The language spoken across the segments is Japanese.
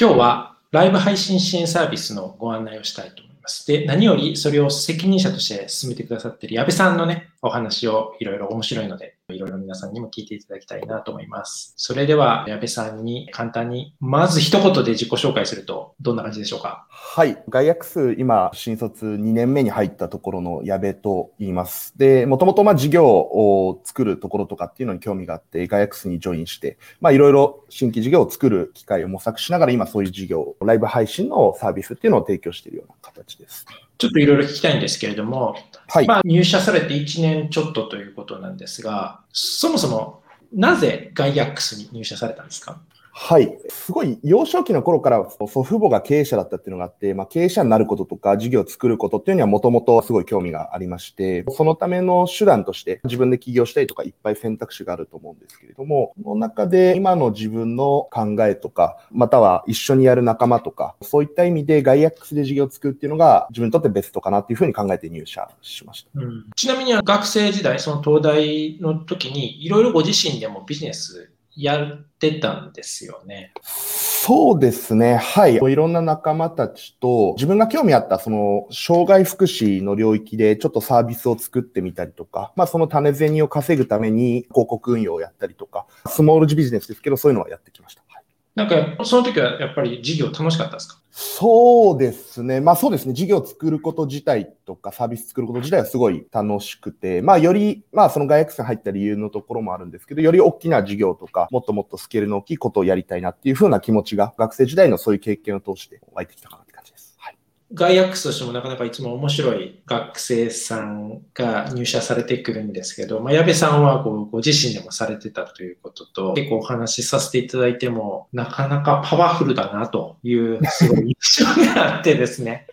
今日はライブ配信支援サービスのご案内をしたいと思います。で、何よりそれを責任者として進めてくださっている矢部さんのね、お話をいろいろ面白いので、いろいろ皆さんにも聞いていただきたいなと思います。それでは、矢部さんに簡単に、まず一言で自己紹介すると、どんな感じでしょうか？はい。ガイアックス、今、新卒2年目に入ったところの矢部と言います。で、もともと、まあ、事業を作るところとかっていうのに興味があって、ガイアックスにジョインして、まあ、いろいろ新規事業を作る機会を模索しながら、今そういう事業、ライブ配信のサービスっていうのを提供しているような形です。ちょっといろいろ聞きたいんですけれども、はい、まあ、入社されて1年ちょっとということなんですが、そもそもなぜガイアックスに入社されたんですか？はい。すごい、幼少期の頃から祖父母が経営者だったっていうのがあって、まあ、経営者になることとか、事業を作ることっていうのはもともとすごい興味がありまして、そのための手段として自分で起業したりとかいっぱい選択肢があると思うんですけれども、その中で今の自分の考えとか、または一緒にやる仲間とか、そういった意味でガイアックスで事業を作るっていうのが自分にとってベストかなっていうふうに考えて入社しました。うん、ちなみに学生時代、その東大の時にいろいろご自身でもビジネスやってたんですよね。そうですね。はい。いろんな仲間たちと、自分が興味あった、その、障害福祉の領域でちょっとサービスを作ってみたりとか、まあ、その種銭を稼ぐために広告運用をやったりとか、スモールジビジネスですけど、そういうのはやってきました。なんか、その時はやっぱり事業楽しかったですか？そうですね。まあそうですね。事業を作ること自体とかサービス作ること自体はすごい楽しくて、まあより、まあその外役者入った理由のところもあるんですけど、より大きな事業とか、もっともっとスケールの大きいことをやりたいなっていうふうな気持ちが学生時代のそういう経験を通して湧いてきたかなガイアックスとしてもなかなかいつも面白い学生さんが入社されてくるんですけど、まあ、矢部さんはごご自身でもされてたということと、結構お話しさせていただいても、なかなかパワフルだなというすごい印象があってですね。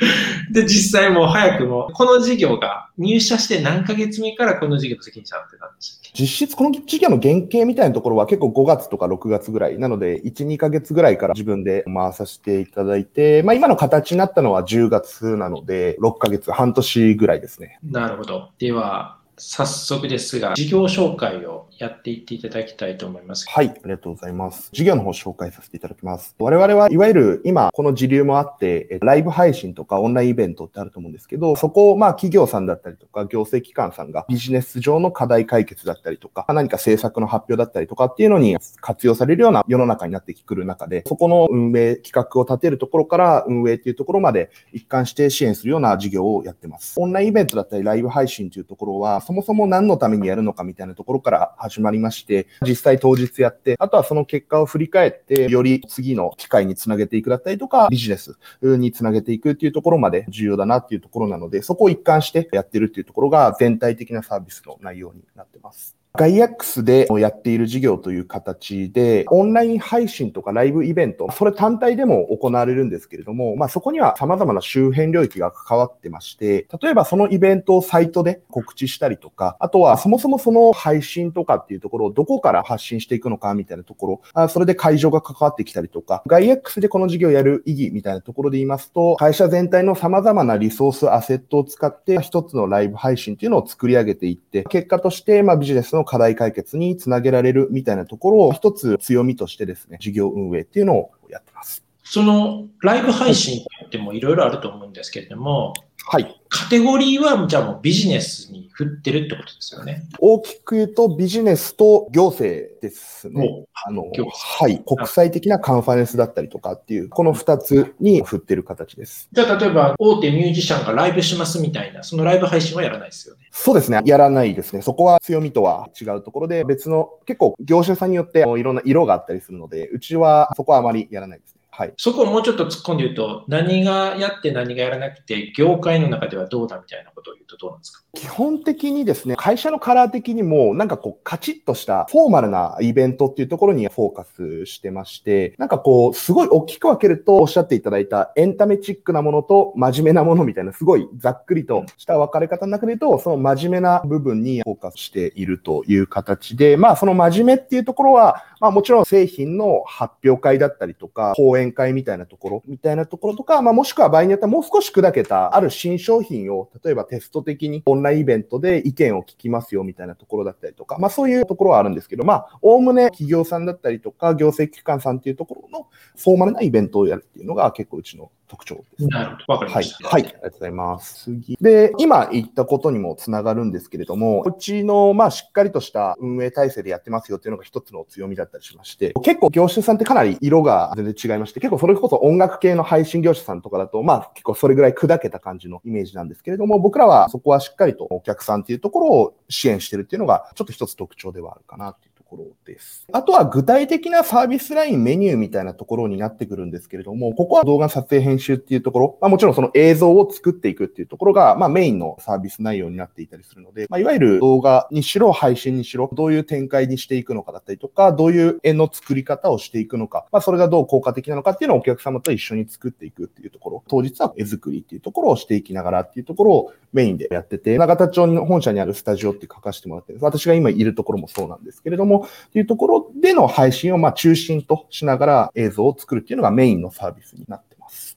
で、実際もう早くも、この事業が入社して何ヶ月目からこの事業の責任者ってたんでしたっけ？実質この事業の原型みたいなところは結構5月とか6月ぐらい。なので、1、2ヶ月ぐらいから自分で回させていただいて、まあ今の形になったのは10月なので、6ヶ月、半年ぐらいですね。なるほど。では、早速ですが、事業紹介をやっていっていただきたいと思います。はい、ありがとうございます。事業の方紹介させていただきます。我々はいわゆる今、この時流もあって、ライブ配信とかオンラインイベントってあると思うんですけど、そこをまあ企業さんだったりとか、行政機関さんがビジネス上の課題解決だったりとか、何か政策の発表だったりとかっていうのに活用されるような世の中になってくる中で、そこの運営、企画を立てるところから運営っていうところまで一貫して支援するような事業をやってます。オンラインイベントだったりライブ配信というところは、そもそも何のためにやるのかみたいなところから始まりまして、実際当日やって、あとはその結果を振り返って、より次の機会につなげていくだったりとか、ビジネスにつなげていくっていうところまで重要だなっていうところなので、そこを一貫してやってるっていうところが全体的なサービスの内容になってます。ガイアックスでやっている事業という形で、オンライン配信とかライブイベント、それ単体でも行われるんですけれども、まあそこには様々な周辺領域が関わってまして、例えばそのイベントをサイトで告知したりとか、あとはそもそもその配信とかっていうところをどこから発信していくのかみたいなところ、あそれで会場が関わってきたりとか、ガイアックスでこの事業をやる意義みたいなところで言いますと、会社全体の様々なリソース、アセットを使って一つのライブ配信っていうのを作り上げていって、結果としてまあビジネスの課題解決につなげられるみたいなところを一つ強みとしてですね、事業運営っていうのをやってます。そのライブ配信ってもいろいろあると思うんですけれども、はい。カテゴリーはじゃあもうビジネスに振ってるってことですよね。大きく言うとビジネスと行政ですね。あの、はい。国際的なカンファレンスだったりとかっていう、この二つに振ってる形です。じゃあ例えば大手ミュージシャンがライブしますみたいな、そのライブ配信はやらないですよね。そうですね。やらないですね。そこは強みとは違うところで、別の結構業種さんによっていろんな色があったりするので、うちはそこはあまりやらないですね。はい、そこをもうちょっと突っ込んで言うと、何がやって何がやらなくて、業界の中ではどうだみたいなことを言うとどうなんですか？基本的にですね、会社のカラー的にも、なんかこう、カチッとしたフォーマルなイベントっていうところにフォーカスしてまして、なんかこう、すごい大きく分けると、おっしゃっていただいたエンタメチックなものと真面目なものみたいな、すごいざっくりとした分かれ方の中で言うと、その真面目な部分にフォーカスしているという形で、まあ、その真面目っていうところは、まあもちろん製品の発表会だったりとか、講演会みたいなところ、みたいなところとか、まあ、もしくは場合によってはもう少し砕けた、ある新商品を、例えばテスト的にオンラインイベントで意見を聞きますよ、みたいなところだったりとか、まあ、そういうところはあるんですけど、まあ、おおむね企業さんだったりとか、行政機関さんっていうところのフォーマルなイベントをやるっていうのが結構うちの特徴です。なるほど。わかりました。はい。はい。ありがとうございます。次。で、今言ったことにもつながるんですけれども、うちの、まあ、しっかりとした運営体制でやってますよっていうのが一つの強みだったりしまして、結構業種さんってかなり色が全然違いまして、結構それこそ音楽系の配信業者さんとかだと、まあ、結構それぐらい砕けた感じのイメージなんですけれども、僕らはそこはしっかりとお客さんっていうところを支援してるっていうのが、ちょっと一つ特徴ではあるかなっていうころです。あとは具体的なサービスラインメニューみたいなところになってくるんですけれども、ここは動画撮影編集っていうところ、まあ、もちろんその映像を作っていくっていうところが、まあ、メインのサービス内容になっていたりするので、まあ、いわゆる動画にしろ配信にしろ、どういう展開にしていくのかだったりとか、どういう絵の作り方をしていくのか、まあ、それがどう効果的なのかっていうのをお客様と一緒に作っていくっていうところ、当日は絵作りっていうところをしていきながらっていうところをメインでやってて、永田町の本社にあるスタジオって書かせてもらって私が今いるところもそうなんですけれども、というところでの配信をま中心としながら映像を作るっていうのがメインのサービスになって。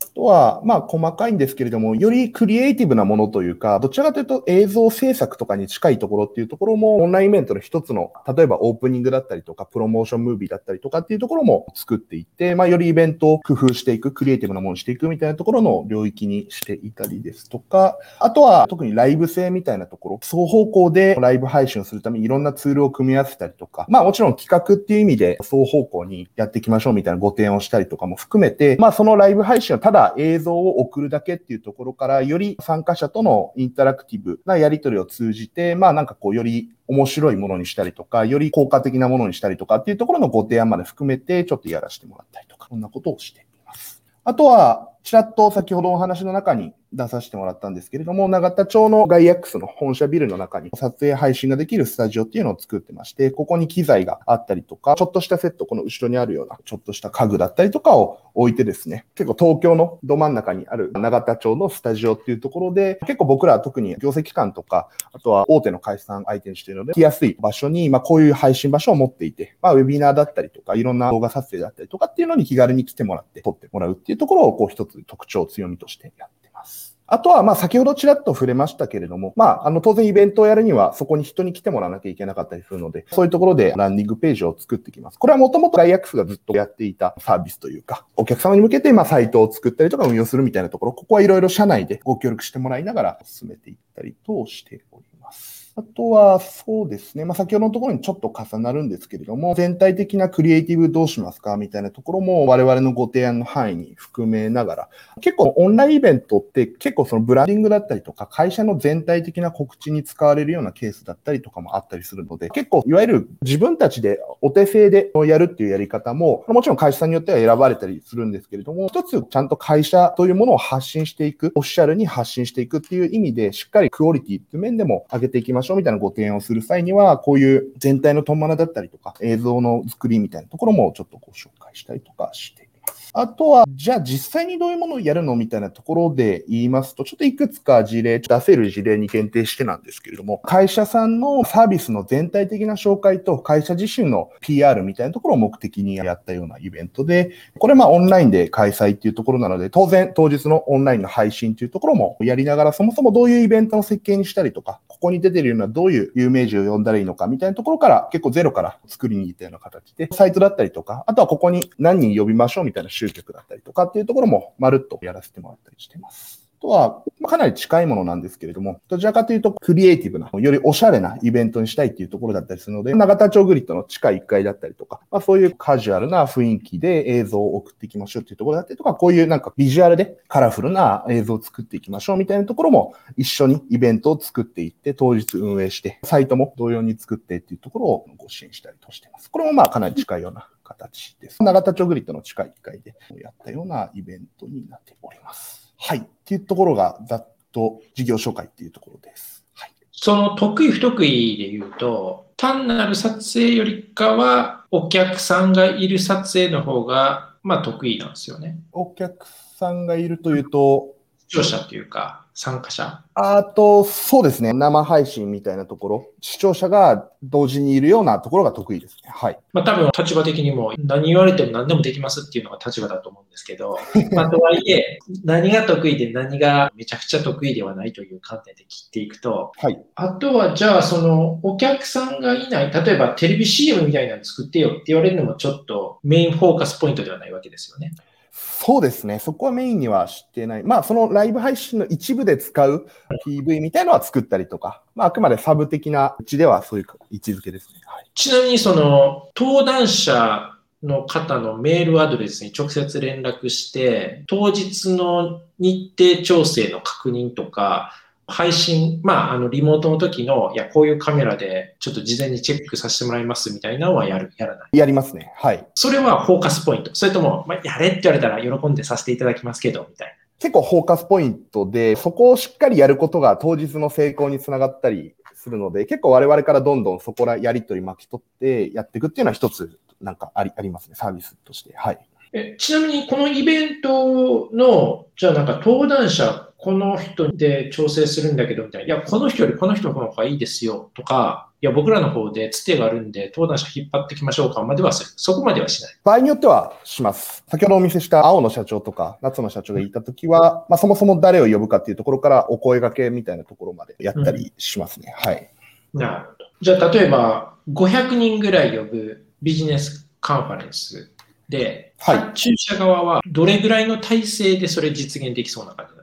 あとは、まあ、細かいんですけれども、よりクリエイティブなものというか、どちらかというと映像制作とかに近いところっていうところも、オンラインイベントの一つの、例えばオープニングだったりとか、プロモーションムービーだったりとかっていうところも作っていって、まあ、よりイベントを工夫していく、クリエイティブなものにしていくみたいなところの領域にしていたりですとか、あとは特にライブ性みたいなところ、双方向でライブ配信をするためにいろんなツールを組み合わせたりとか、まあもちろん企画っていう意味で双方向にやっていきましょうみたいなご提案をしたりとかも含めて、まあそのライブ配信はただ映像を送るだけっていうところから、より参加者とのインタラクティブなやり取りを通じて、まあなんかこう、より面白いものにしたりとか、より効果的なものにしたりとかっていうところのご提案まで含めて、ちょっとやらせてもらったりとか、こんなことをしています。あとは、ちらっと先ほどお話の中に出させてもらったんですけれども、長田町のガイアックスの本社ビルの中に撮影配信ができるスタジオっていうのを作ってまして、ここに機材があったりとか、ちょっとしたセット、この後ろにあるようなちょっとした家具だったりとかを置いてですね、結構東京のど真ん中にある長田町のスタジオっていうところで、結構僕らは特に業績機関とか、あとは大手の会社さん相手にしているので、来やすい場所に、まあこういう配信場所を持っていて、まあウェビナーだったりとか、いろんな動画撮影だったりとかっていうのに気軽に来てもらって、撮ってもらうっていうところを、こう一つ特徴、強みとしてやってますあとは、まあ、先ほどちらっと触れましたけれども、まあ、あの、当然イベントをやるには、そこに人に来てもらわなきゃいけなかったりするので、そういうところでランディングページを作ってきます。これはもともとガイアックスがずっとやっていたサービスというか、お客様に向けて、まあ、サイトを作ったりとか運用するみたいなところ、ここはいろいろ社内でご協力してもらいながら進めていったりとしております。あとは、そうですね。まあ、先ほどのところにちょっと重なるんですけれども、全体的なクリエイティブどうしますかみたいなところも我々のご提案の範囲に含めながら、結構オンラインイベントって結構そのブランディングだったりとか、会社の全体的な告知に使われるようなケースだったりとかもあったりするので、結構いわゆる自分たちでお手製でやるっていうやり方も、もちろん会社さんによっては選ばれたりするんですけれども、一つちゃんと会社というものを発信していく、オフィシャルに発信していくっていう意味で、しっかりクオリティっていう面でも上げていきましょうみたいなご提案をする際には、こういう全体のトンマナだったりとか、映像の作りみたいなところもちょっとご紹介したりとかしていますあとは、じゃあ実際にどういうものをやるのみたいなところで言いますと、ちょっといくつか事例、出せる事例に限定してなんですけれども、会社さんのサービスの全体的な紹介と会社自身の PR みたいなところを目的にやったようなイベントで、これまあオンラインで開催っていうところなので、当然当日のオンラインの配信っていうところもやりながら、そもそもどういうイベントの設計にしたりとか、ここに出てるようなどういう有名人を呼んだらいいのかみたいなところから結構ゼロから作りに行ったような形で、サイトだったりとか、あとはここに何人呼びましょうみたいな集客だったりとかっていうところもまるっとやらせてもらったりしてます。とは、かなり近いものなんですけれども、どちらかというとクリエイティブな、よりおしゃれなイベントにしたいっていうところだったりするので、長田町グリッドの地下1階だったりとか、まあ、そういうカジュアルな雰囲気で映像を送っていきましょうっていうところだったりとか、こういうなんかビジュアルでカラフルな映像を作っていきましょうみたいなところも一緒にイベントを作っていって当日運営して、サイトも同様に作ってっていうところをご支援したりとしています。これもまあかなり近いような形です。永田町グリッドの地下1階でやったようなイベントになっております。はい。っていうところがざっと事業紹介っていうところです。はい、その得意不得意で言うと、単なる撮影よりかは、お客さんがいる撮影の方が、まあ得意なんですよね。お客さんがいるというと、聴者というか、参加者？あと、そうですね。生配信みたいなところ、視聴者が同時にいるようなところが得意ですね。はい。まあ多分立場的にも何言われても何でもできますっていうのが立場だと思うんですけど、まあとはいえ、何が得意で何がめちゃくちゃ得意ではないという観点で切っていくと、はい。あとはじゃあそのお客さんがいない、例えばテレビ CM みたいなの作ってよって言われるのもちょっとメインフォーカスポイントではないわけですよね。そうですね。そこはメインには知ってない。まあ、そのライブ配信の一部で使う PV みたいのは作ったりとか、まあ、あくまでサブ的なうちではそういう位置づけですね。はい、ちなみにその登壇者の方のメールアドレスに直接連絡して、当日の日程調整の確認とか、配信、まあ、あの、リモートの時の、いや、こういうカメラで、ちょっと事前にチェックさせてもらいますみたいなのはやる、やらない。やりますね。はい。それはフォーカスポイント。それとも、まあ、やれって言われたら喜んでさせていただきますけど、みたいな。結構フォーカスポイントで、そこをしっかりやることが当日の成功につながったりするので、結構我々からどんどんそこらやりとり巻き取ってやっていくっていうのは一つ、なんかありありますね。サービスとして。はい。えちなみに、このイベントの、じゃあなんか登壇者、この人で調整するんだけど、みたいな。いや、この人よりこの人の方がいいですよ、とか、いや、僕らの方でつてがあるんで、登壇者引っ張ってきましょうか、まではする。そこまではしない。場合によってはします。先ほどお見せした青の社長とか夏の社長がいたときは、まあそもそも誰を呼ぶかっていうところからお声掛けみたいなところまでやったりしますね。はい。なるほど。じゃあ、例えば、500人ぐらい呼ぶビジネスカンファレンスで、はい発注者側はどれぐらいの体制でそれ実現できそうな感じなん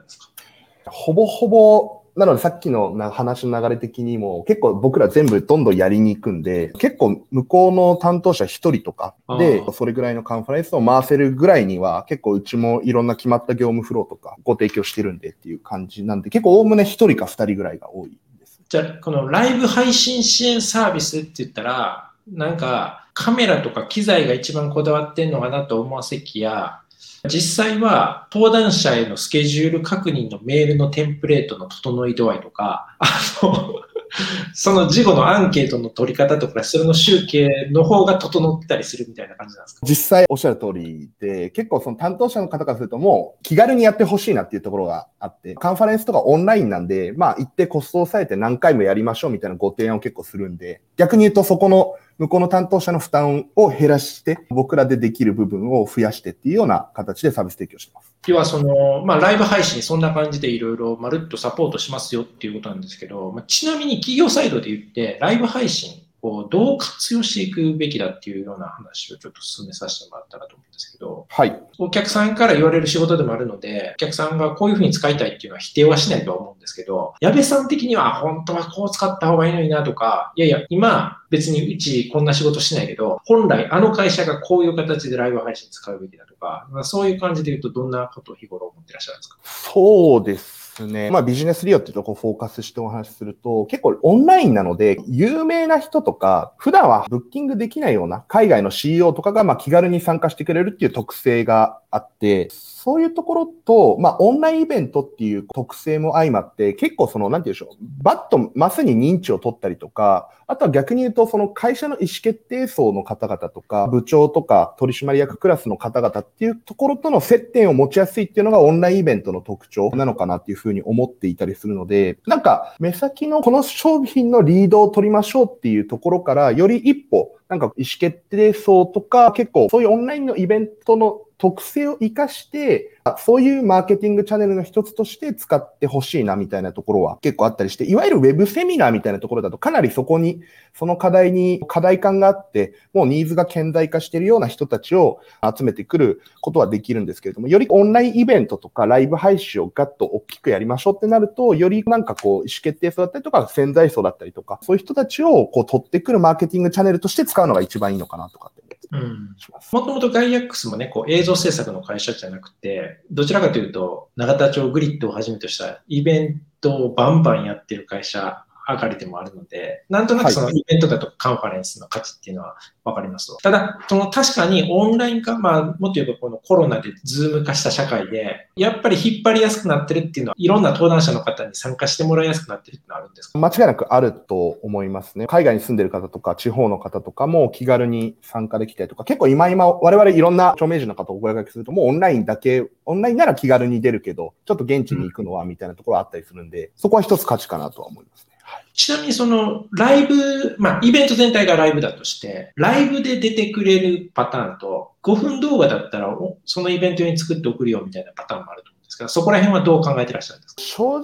ですかほぼほぼ、なのでさっきのな話の流れ的にも結構僕ら全部どんどんやりに行くんで、結構向こうの担当者一人とかでそれぐらいのカンファレンスを回せるぐらいには結構うちもいろんな決まった業務フローとかご提供してるんでっていう感じなんで結構おおむね一人か二人ぐらいが多いです。じゃあ、このライブ配信支援サービスって言ったら、なんかカメラとか機材が一番こだわってんのかなと思わせきや、実際は登壇者へのスケジュール確認のメールのテンプレートの整い度合いとか、あの、その事後のアンケートの取り方とか、それの集計の方が整ったりするみたいな感じなんですか？実際おっしゃる通りで、結構その担当者の方からするともう気軽にやってほしいなっていうところがあって、カンファレンスとかオンラインなんで、まあ行ってコストを抑えて何回もやりましょうみたいなご提案を結構するんで、逆に言うとそこの向こうの担当者の負担を減らして、僕らでできる部分を増やしてっていうような形でサービス提供してます。要はその、まあ、ライブ配信そんな感じでいろいろまるっとサポートしますよっていうことなんですけど、まあ、ちなみに企業サイドで言って、ライブ配信をどう活用していくべきだっていうような話をちょっと進めさせてもらったらと思うんですけど、はい。お客さんから言われる仕事でもあるので、お客さんがこういうふうに使いたいっていうのは否定はしないとは思うんですけど、矢部さん的には本当はこう使った方がいいのになとか、いやいや、今別にうちこんな仕事しないけど、本来あの会社がこういう形でライブ配信使うべきだとか、まあ、そういう感じで言うとどんなことを日頃思ってらっしゃるんですか？そうですですね。まあビジネス利用っていうとこフォーカスしてお話しすると、結構オンラインなので、有名な人とか、普段はブッキングできないような海外の CEO とかがまあ気軽に参加してくれるっていう特性があって、そういうところと、まあオンラインイベントっていう特性も相まって、結構その、なんていうでしょう、バッとマスに認知を取ったりとか、あとは逆に言うと、その会社の意思決定層の方々とか、部長とか取締役クラスの方々っていうところとの接点を持ちやすいっていうのがオンラインイベントの特徴なのかなっていうふうに思っていたりするので、なんか目先のこの商品のリードを取りましょうっていうところから、より一歩、なんか意思決定層とか、結構そういうオンラインのイベントの特性を活かして、あそういうマーケティングチャンネルの一つとして使ってほしいなみたいなところは結構あったりして、いわゆるウェブセミナーみたいなところだとかなりそこに、その課題に課題感があって、もうニーズが顕在化しているような人たちを集めてくることはできるんですけれども、よりオンラインイベントとかライブ配信をガッと大きくやりましょうってなると、よりなんかこう意思決定層だったりとか潜在層だったりとか、そういう人たちをこう取ってくるマーケティングチャンネルとして使うのが一番いいのかなとかって。思うん。います。もともとガイアックスもね、こう映像制作の会社じゃなくて、どちらかというと、永田町グリッドをはじめとしたイベントをバンバンやってる会社、上がりでもあるので、なんとなくそのイベントだとかカンファレンスの価値っていうのはわかりますと。ただ、その確かにオンライン化、まあ、もっと言えばこのコロナで Zoom 化した社会で、やっぱり引っ張りやすくなってるっていうのは、いろんな登壇者の方に参加してもらいやすくなってるってのはあるんですか？間違いなくあると思いますね。海外に住んでる方とか、地方の方とかも気軽に参加できたりとか、結構今今、我々いろんな著名人の方をお声掛けすると、もうオンラインだけ、オンラインなら気軽に出るけど、ちょっと現地に行くのはみたいなところあったりするんで、そこは一つ価値かなとは思いますね。ちなみにそのライブ、まあイベント全体がライブだとして、ライブで出てくれるパターンと、5分動画だったらそのイベントに作って送るよみたいなパターンもあると思うんですが、そこら辺はどう考えてらっしゃるんですか？正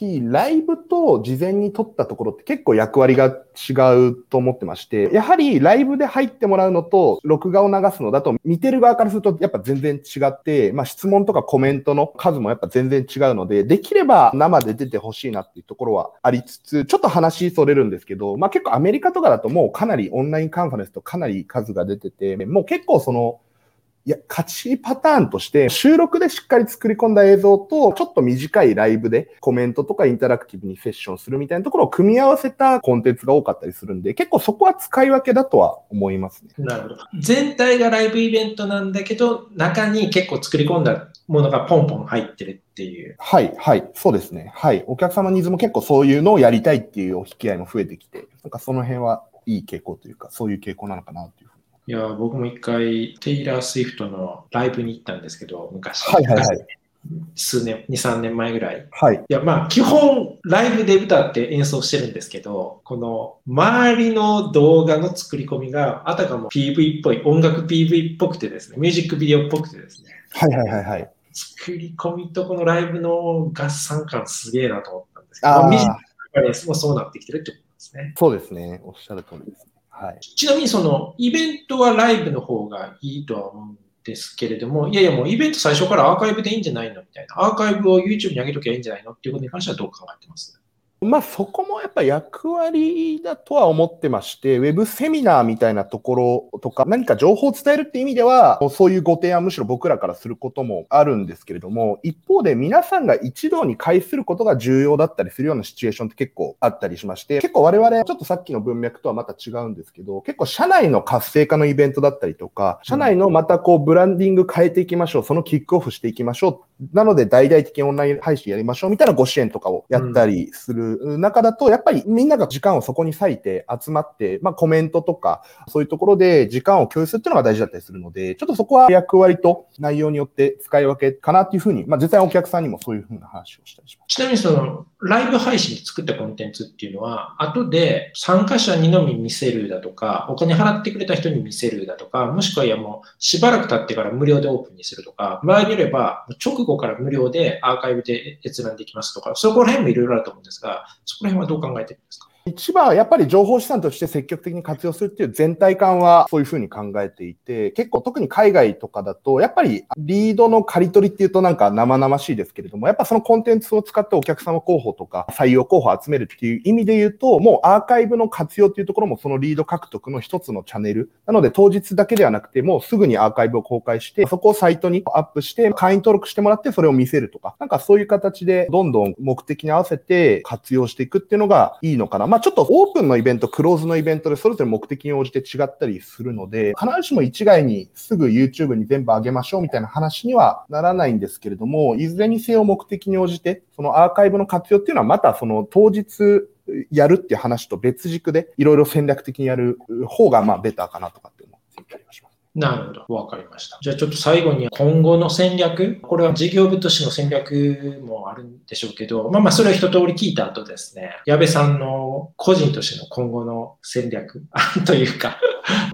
直ライブと事前に撮ったところって結構役割が違うと思ってまして、やはりライブで入ってもらうのと、録画を流すのだと、見てる側からするとやっぱ全然違って、まあ質問とかコメントの数もやっぱ全然違うので、できれば生で出てほしいなっていうところはありつつ、ちょっと話それるんですけど、まあ結構アメリカとかだともうかなりオンラインカンファレンスとかなり数が出てて、もう結構その、いや、勝ちパターンとして、収録でしっかり作り込んだ映像と、ちょっと短いライブでコメントとかインタラクティブにセッションするみたいなところを組み合わせたコンテンツが多かったりするんで、結構そこは使い分けだとは思いますね。なるほど。全体がライブイベントなんだけど、中に結構作り込んだものがポンポン入ってるっていう。はい、はい、そうですね。はい。お客様ニーズも結構そういうのをやりたいっていうお引き合いも増えてきて、なんかその辺はいい傾向というか、そういう傾向なのかなといういや、僕も一回、テイラー・スウィフトのライブに行ったんですけど、昔。はいはいはい。数年、2、3年前ぐらい。はい。いや、まあ、基本、ライブで歌って演奏してるんですけど、この、周りの動画の作り込みが、あたかも PV っぽい、音楽 PV っぽくてですね、ミュージックビデオっぽくてですね。はいはいはいはい。作り込みとこのライブの合算感すげえなと思ったんですけど、あミュージックもそうなってきてるってことですね。そうですね。おっしゃる通りです。はい、ちなみにそのイベントはライブの方がいいとは思うんですけれども、いやいやもうイベント最初からアーカイブでいいんじゃないのみたいな、アーカイブを YouTube に上げときゃいいんじゃないのっていうことに関してはどう考えてます？まあそこもやっぱ役割だとは思ってまして、ウェブセミナーみたいなところとか、何か情報を伝えるっていう意味では、そういうご提案むしろ僕らからすることもあるんですけれども、一方で皆さんが一堂に会することが重要だったりするようなシチュエーションって結構あったりしまして、結構我々ちょっとさっきの文脈とはまた違うんですけど、結構社内の活性化のイベントだったりとか、社内のまたこうブランディング変えていきましょう、そのキックオフしていきましょう。なので大々的にオンライン配信やりましょうみたいなご支援とかをやったりする中だと、やっぱりみんなが時間をそこに割いて集まって、まあコメントとか、そういうところで時間を共有するっていうのが大事だったりするので、ちょっとそこは役割と内容によって使い分けかなっていうふうに、まあ実際お客さんにもそういうふうな話をしたりします。ちなみにその、ライブ配信で作ったコンテンツっていうのは、後で参加者にのみ見せるだとか、お金払ってくれた人に見せるだとか、もしくはいやもうしばらく経ってから無料でオープンにするとか、場合によれば直後から無料でアーカイブで閲覧できますとか、そこら辺もいろいろあると思うんですが、そこら辺はどう考えてるんですか？一番はやっぱり情報資産として積極的に活用するっていう全体感はそういうふうに考えていて、結構特に海外とかだと、やっぱりリードの刈り取りっていうとなんか生々しいですけれども、やっぱそのコンテンツを使ってお客様候補とか採用候補を集めるっていう意味で言うと、もうアーカイブの活用っていうところもそのリード獲得の一つのチャンネル。なので当日だけではなくて、もうすぐにアーカイブを公開して、そこをサイトにアップして、会員登録してもらってそれを見せるとか、なんかそういう形でどんどん目的に合わせて活用していくっていうのがいいのかな。まあまちょっとオープンのイベント、クローズのイベントでそれぞれ目的に応じて違ったりするので、必ずしも一概にすぐ YouTube に全部上げましょうみたいな話にはならないんですけれども、いずれにせよ目的に応じて、そのアーカイブの活用っていうのはまたその当日やるっていう話と別軸でいろいろ戦略的にやる方がまあベターかなとかって思っていたりします。なるほど。わかりました。じゃあちょっと最後に今後の戦略、これは事業部としての戦略もあるんでしょうけど、まあまあそれを一通り聞いた後ですね、矢部さんの個人としての今後の戦略 というか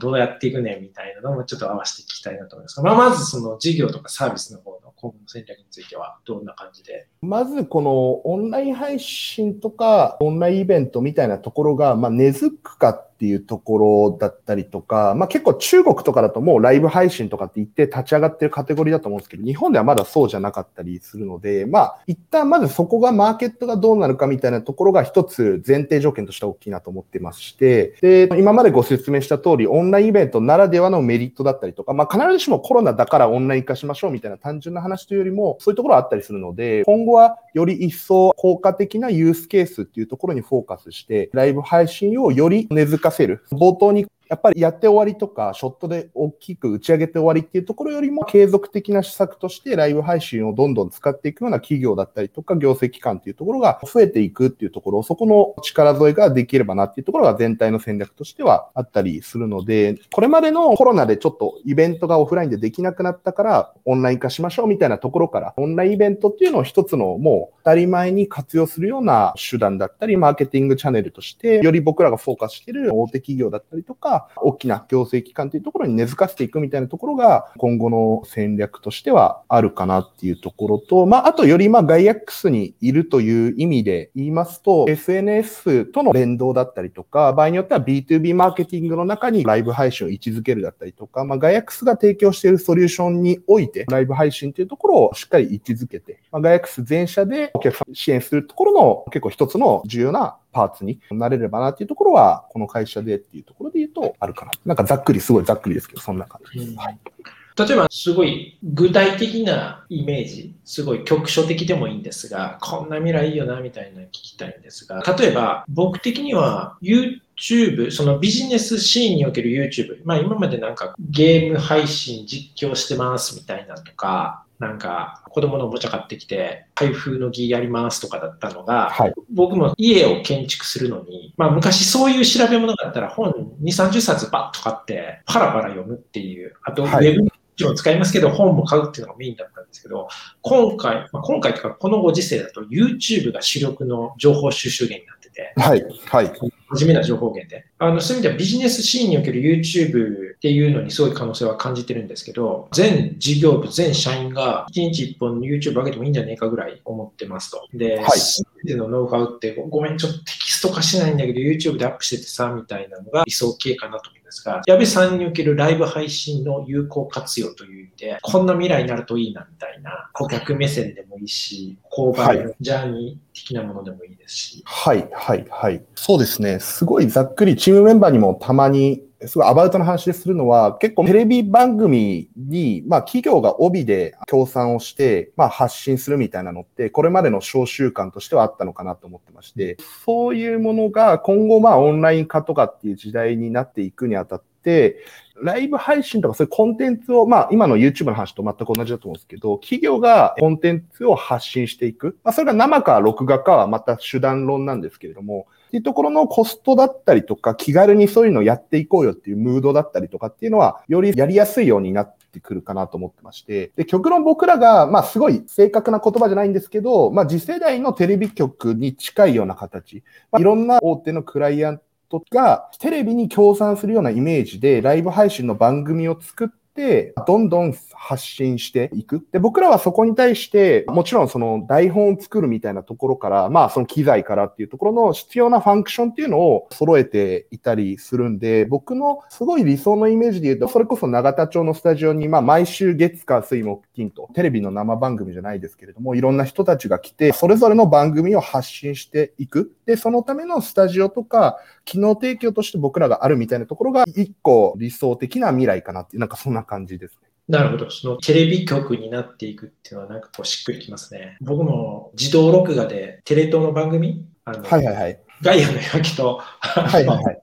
どうやっていくねみたいなのもちょっと合わせて聞きたいなと思います、まあまずその事業とかサービスの方の今後の戦略についてはどんな感じで？まずこのオンライン配信とかオンラインイベントみたいなところが、まあ、根付くかっていうところだったりとか、まあ、結構中国とかだともうライブ配信とかって言って立ち上がってるカテゴリーだと思うんですけど、日本ではまだそうじゃなかったりするので、まあ一旦まずそこがマーケットがどうなるかみたいなところが一つ前提条件として大きいなと思ってまして、で、今までご説明した通りオンラインイベントならではのメリットだったりとか、まあ必ずしもコロナだからオンライン化しましょうみたいな単純な話話というよりも、そういうところはあったりするので、今後はより一層効果的なユースケースっていうところにフォーカスして、ライブ配信をより根付かせる。冒頭にやっぱりやって終わりとか、ショットで大きく打ち上げて終わりっていうところよりも、継続的な施策としてライブ配信をどんどん使っていくような企業だったりとか、行政機関っていうところが増えていくっていうところ、そこの力添えができればなっていうところが全体の戦略としてはあったりするので、これまでのコロナでちょっとイベントがオフラインでできなくなったから、オンライン化しましょうみたいなところから、オンラインイベントっていうのを一つのもう当たり前に活用するような手段だったり、マーケティングチャンネルとして、より僕らがフォーカスしている大手企業だったりとか、大きな行政機関というところに根付かせていくみたいなところが、今後の戦略としてはあるかなっていうところと、まあ、あとよりまあガイアックスにいるという意味で言いますと、SNS との連動だったりとか、場合によっては B2B マーケティングの中にライブ配信を位置づけるだったりとか、まあ、ガイアックスが提供しているソリューションにおいて、ライブ配信というところをしっかり位置づけて、まあ、ガイアックス全社でお客さん支援するところの結構一つの重要なパーツになれればなっていうところは、この会社でっていうところで言うとあるかな。なんかざっくり、すごいざっくりですけど、そんな感じです。はい例えば、すごい具体的なイメージ、すごい局所的でもいいんですが、こんな未来いいよな、みたいな聞きたいんですが、例えば、僕的には YouTube、そのビジネスシーンにおける YouTube、まあ今までなんかゲーム配信実況してますみたいなとか、なんか子供のおもちゃ買ってきて開封の儀やりますとかだったのが、はい、僕も家を建築するのに、まあ昔そういう調べ物があったら本2、30冊バッと買ってパラパラ読むっていう、あとウェブもちろん使いますけど本も買うっていうのがメインだったんですけど、今回、まあ、今回とかこのご時世だと YouTube が主力の情報収集源になってて、はい、はい。真面目な情報源で。あの、そういう意味ではビジネスシーンにおける YouTube っていうのにすごい可能性は感じてるんですけど、全事業部、全社員が1日1本 YouTube 上げてもいいんじゃねえかぐらい思ってますと。で、はい、てのノウハウって、ごめん、ちょっとテキスト化しないんだけど YouTube でアップしててさ、みたいなのが理想形かなと思うんですが、矢部さんにおけるライブ配信の有効活用という意味で、こんな未来になるといいなみたいな、顧客目線でもいいし、購買のジャーニー的なものでもいいですし。はい、はい、はい。そうですね。すごいざっくりチームメンバーにもたまにすごいアバウトの話でするのは、結構テレビ番組に、まあ企業が帯で協賛をして、まあ発信するみたいなのって、これまでの小習慣としてはあったのかなと思ってまして、そういうものが今後まあオンライン化とかっていう時代になっていくにあたって、ライブ配信とかそういうコンテンツを、まあ今の YouTube の話と全く同じだと思うんですけど、企業がコンテンツを発信していく。まあそれが生か録画かはまた手段論なんですけれども、っていうところのコストだったりとか、気軽にそういうのをやっていこうよっていうムードだったりとかっていうのは、よりやりやすいようになってくるかなと思ってまして、で、極論僕らが、まあすごい正確な言葉じゃないんですけど、まあ次世代のテレビ局に近いような形、まあ、いろんな大手のクライアントがテレビに協賛するようなイメージでライブ配信の番組を作って、どんどん発信していく。で、僕らはそこに対して、もちろんその台本を作るみたいなところから、まあその機材からっていうところの必要なファンクションっていうのを揃えていたりするんで、僕のすごい理想のイメージで言うと、それこそ永田町のスタジオに、まあ毎週月火水木金と、テレビの生番組じゃないですけれども、いろんな人たちが来て、それぞれの番組を発信していく。で、そのためのスタジオとか、機能提供として僕らがあるみたいなところが、一個理想的な未来かなっていう、なんかそんな感じですね。なるほど。そのテレビ局になっていくっていうのはなんかこうしっくりきますね。僕も自動録画でテレ東の番組あの、はいはいはい。ガイアの夜明と、はいはいはい。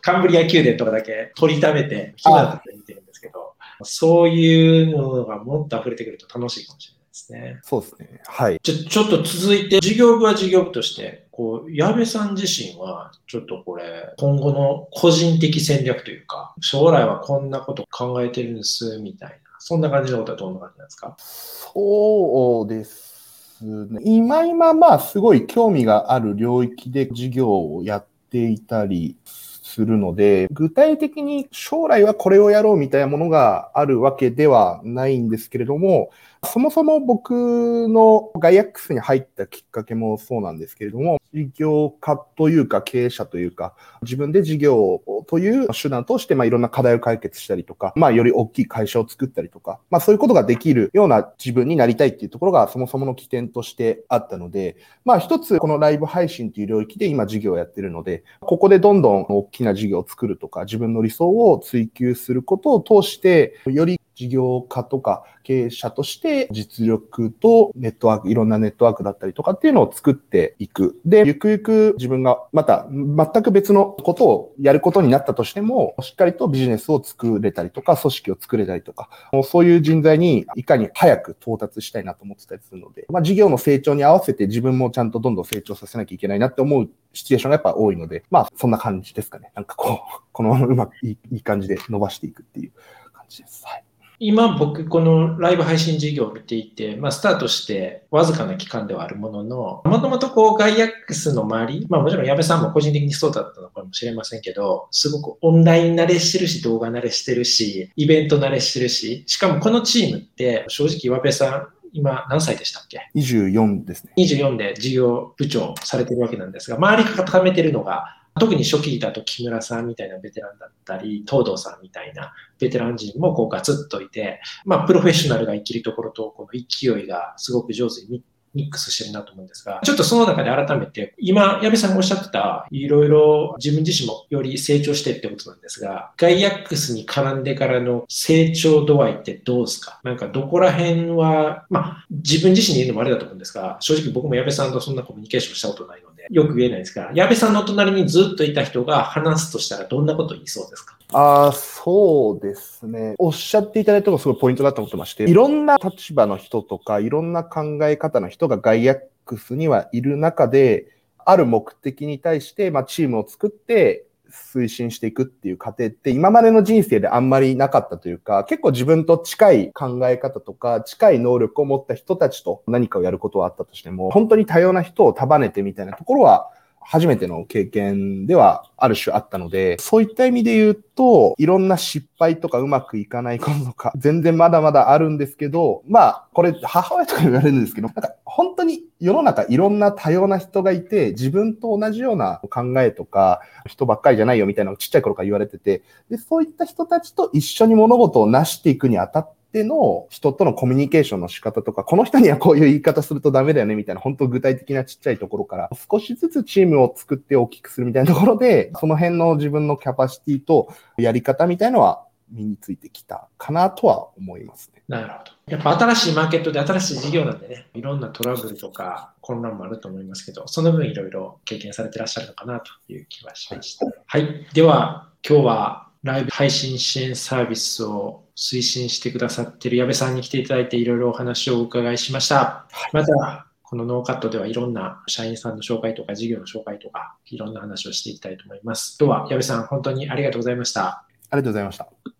カンブリア宮殿とかだけ取りためて、暇だったり見てるんですけど、そういうのがもっと溢れてくると楽しいかもしれない。ですね。そうですね。はい。ちょ、ちょっと続いて、事業部は事業部として、こう、矢部さん自身は、ちょっとこれ、今後の個人的戦略というか、将来はこんなこと考えてるんです、みたいな、そんな感じのことはどんな感じなんですか？そうですね。今今、まあ、すごい興味がある領域で事業をやっていたりするので、具体的に将来はこれをやろうみたいなものがあるわけではないんですけれども、そもそも僕のガイアックスに入ったきっかけもそうなんですけれども、事業家というか経営者というか、自分で事業という手段として、まあいろんな課題を解決したりとか、まあより大きい会社を作ったりとか、まあそういうことができるような自分になりたいっていうところがそもそもの起点としてあったので、まあ一つこのライブ配信という領域で今事業をやってるので、ここでどんどん大きな事業を作るとか、自分の理想を追求することを通して、より事業家とか経営者として実力とネットワーク、いろんなネットワークだったりとかっていうのを作っていく。で、ゆくゆく自分がまた全く別のことをやることになったとしても、しっかりとビジネスを作れたりとか、組織を作れたりとか、もうそういう人材にいかに早く到達したいなと思ってたりするので、まあ事業の成長に合わせて自分もちゃんとどんどん成長させなきゃいけないなって思うシチュエーションがやっぱ多いので、まあそんな感じですかね。なんかこう、このままうまくいい感じで伸ばしていくっていう感じです。はい。今僕このライブ配信事業を見ていて、まあ、スタートしてわずかな期間ではあるものの、もともとこうガイアックスの周り、まあもちろん矢部さんも個人的にそうだったのかもしれませんけど、すごくオンライン慣れしてるし、動画慣れしてるし、イベント慣れしてるし、しかもこのチームって正直岩部さん、今何歳でしたっけ ?24 ですね。24で事業部長されてるわけなんですが、周りが固めてるのが特に初期だと木村さんみたいなベテランだったり、東堂さんみたいなベテラン人もこうガツッといて、まあ、プロフェッショナルが生きるところと、この勢いがすごく上手にミックスしてるなと思うんですが、ちょっとその中で改めて、今、矢部さんがおっしゃってた、いろいろ自分自身もより成長してってことなんですが、ガイアックスに絡んでからの成長度合いってどうですか？なんかどこら辺は、まあ、自分自身に言うのもあれだと思うんですが、正直僕も矢部さんとそんなコミュニケーションしたことないので、よく言えないですが、矢部さんの隣にずっといた人が話すとしたらどんなこと言いそうですか？ああそうですね。おっしゃっていただいたのがすごいポイントだと思ってまして、いろんな立場の人とか、いろんな考え方の人がガイアックスにはいる中で、ある目的に対して、まあ、チームを作って推進していくっていう過程って今までの人生であんまりなかったというか、結構自分と近い考え方とか、近い能力を持った人たちと何かをやることはあったとしても、本当に多様な人を束ねてみたいなところは初めての経験ではある種あったので、そういった意味で言うと、いろんな失敗とかうまくいかないこととか、全然まだまだあるんですけど、まあ、これ母親とか言われるんですけど、なんか本当に世の中いろんな多様な人がいて、自分と同じような考えとか、人ばっかりじゃないよみたいなのをちっちゃい頃から言われてて、で、そういった人たちと一緒に物事を成していくにあたって、ての人とのコミュニケーションの仕方とか、この人にはこういう言い方するとダメだよねみたいな、本当具体的なちっちゃいところから、少しずつチームを作って大きくするみたいなところで、その辺の自分のキャパシティとやり方みたいのは身についてきたかなとは思いますね。なるほど。やっぱ新しいマーケットで新しい事業なんでね、いろんなトラブルとか混乱もあると思いますけど、その分いろいろ経験されてらっしゃるのかなという気はしました。はい。では、今日はライブ配信支援サービスを推進してくださっている矢部さんに来ていただいていろいろお話をお伺いしました。はい、また、このノーカットではいろんな社員さんの紹介とか事業の紹介とかいろんな話をしていきたいと思います。今日は矢部さん本当にありがとうございました。ありがとうございました。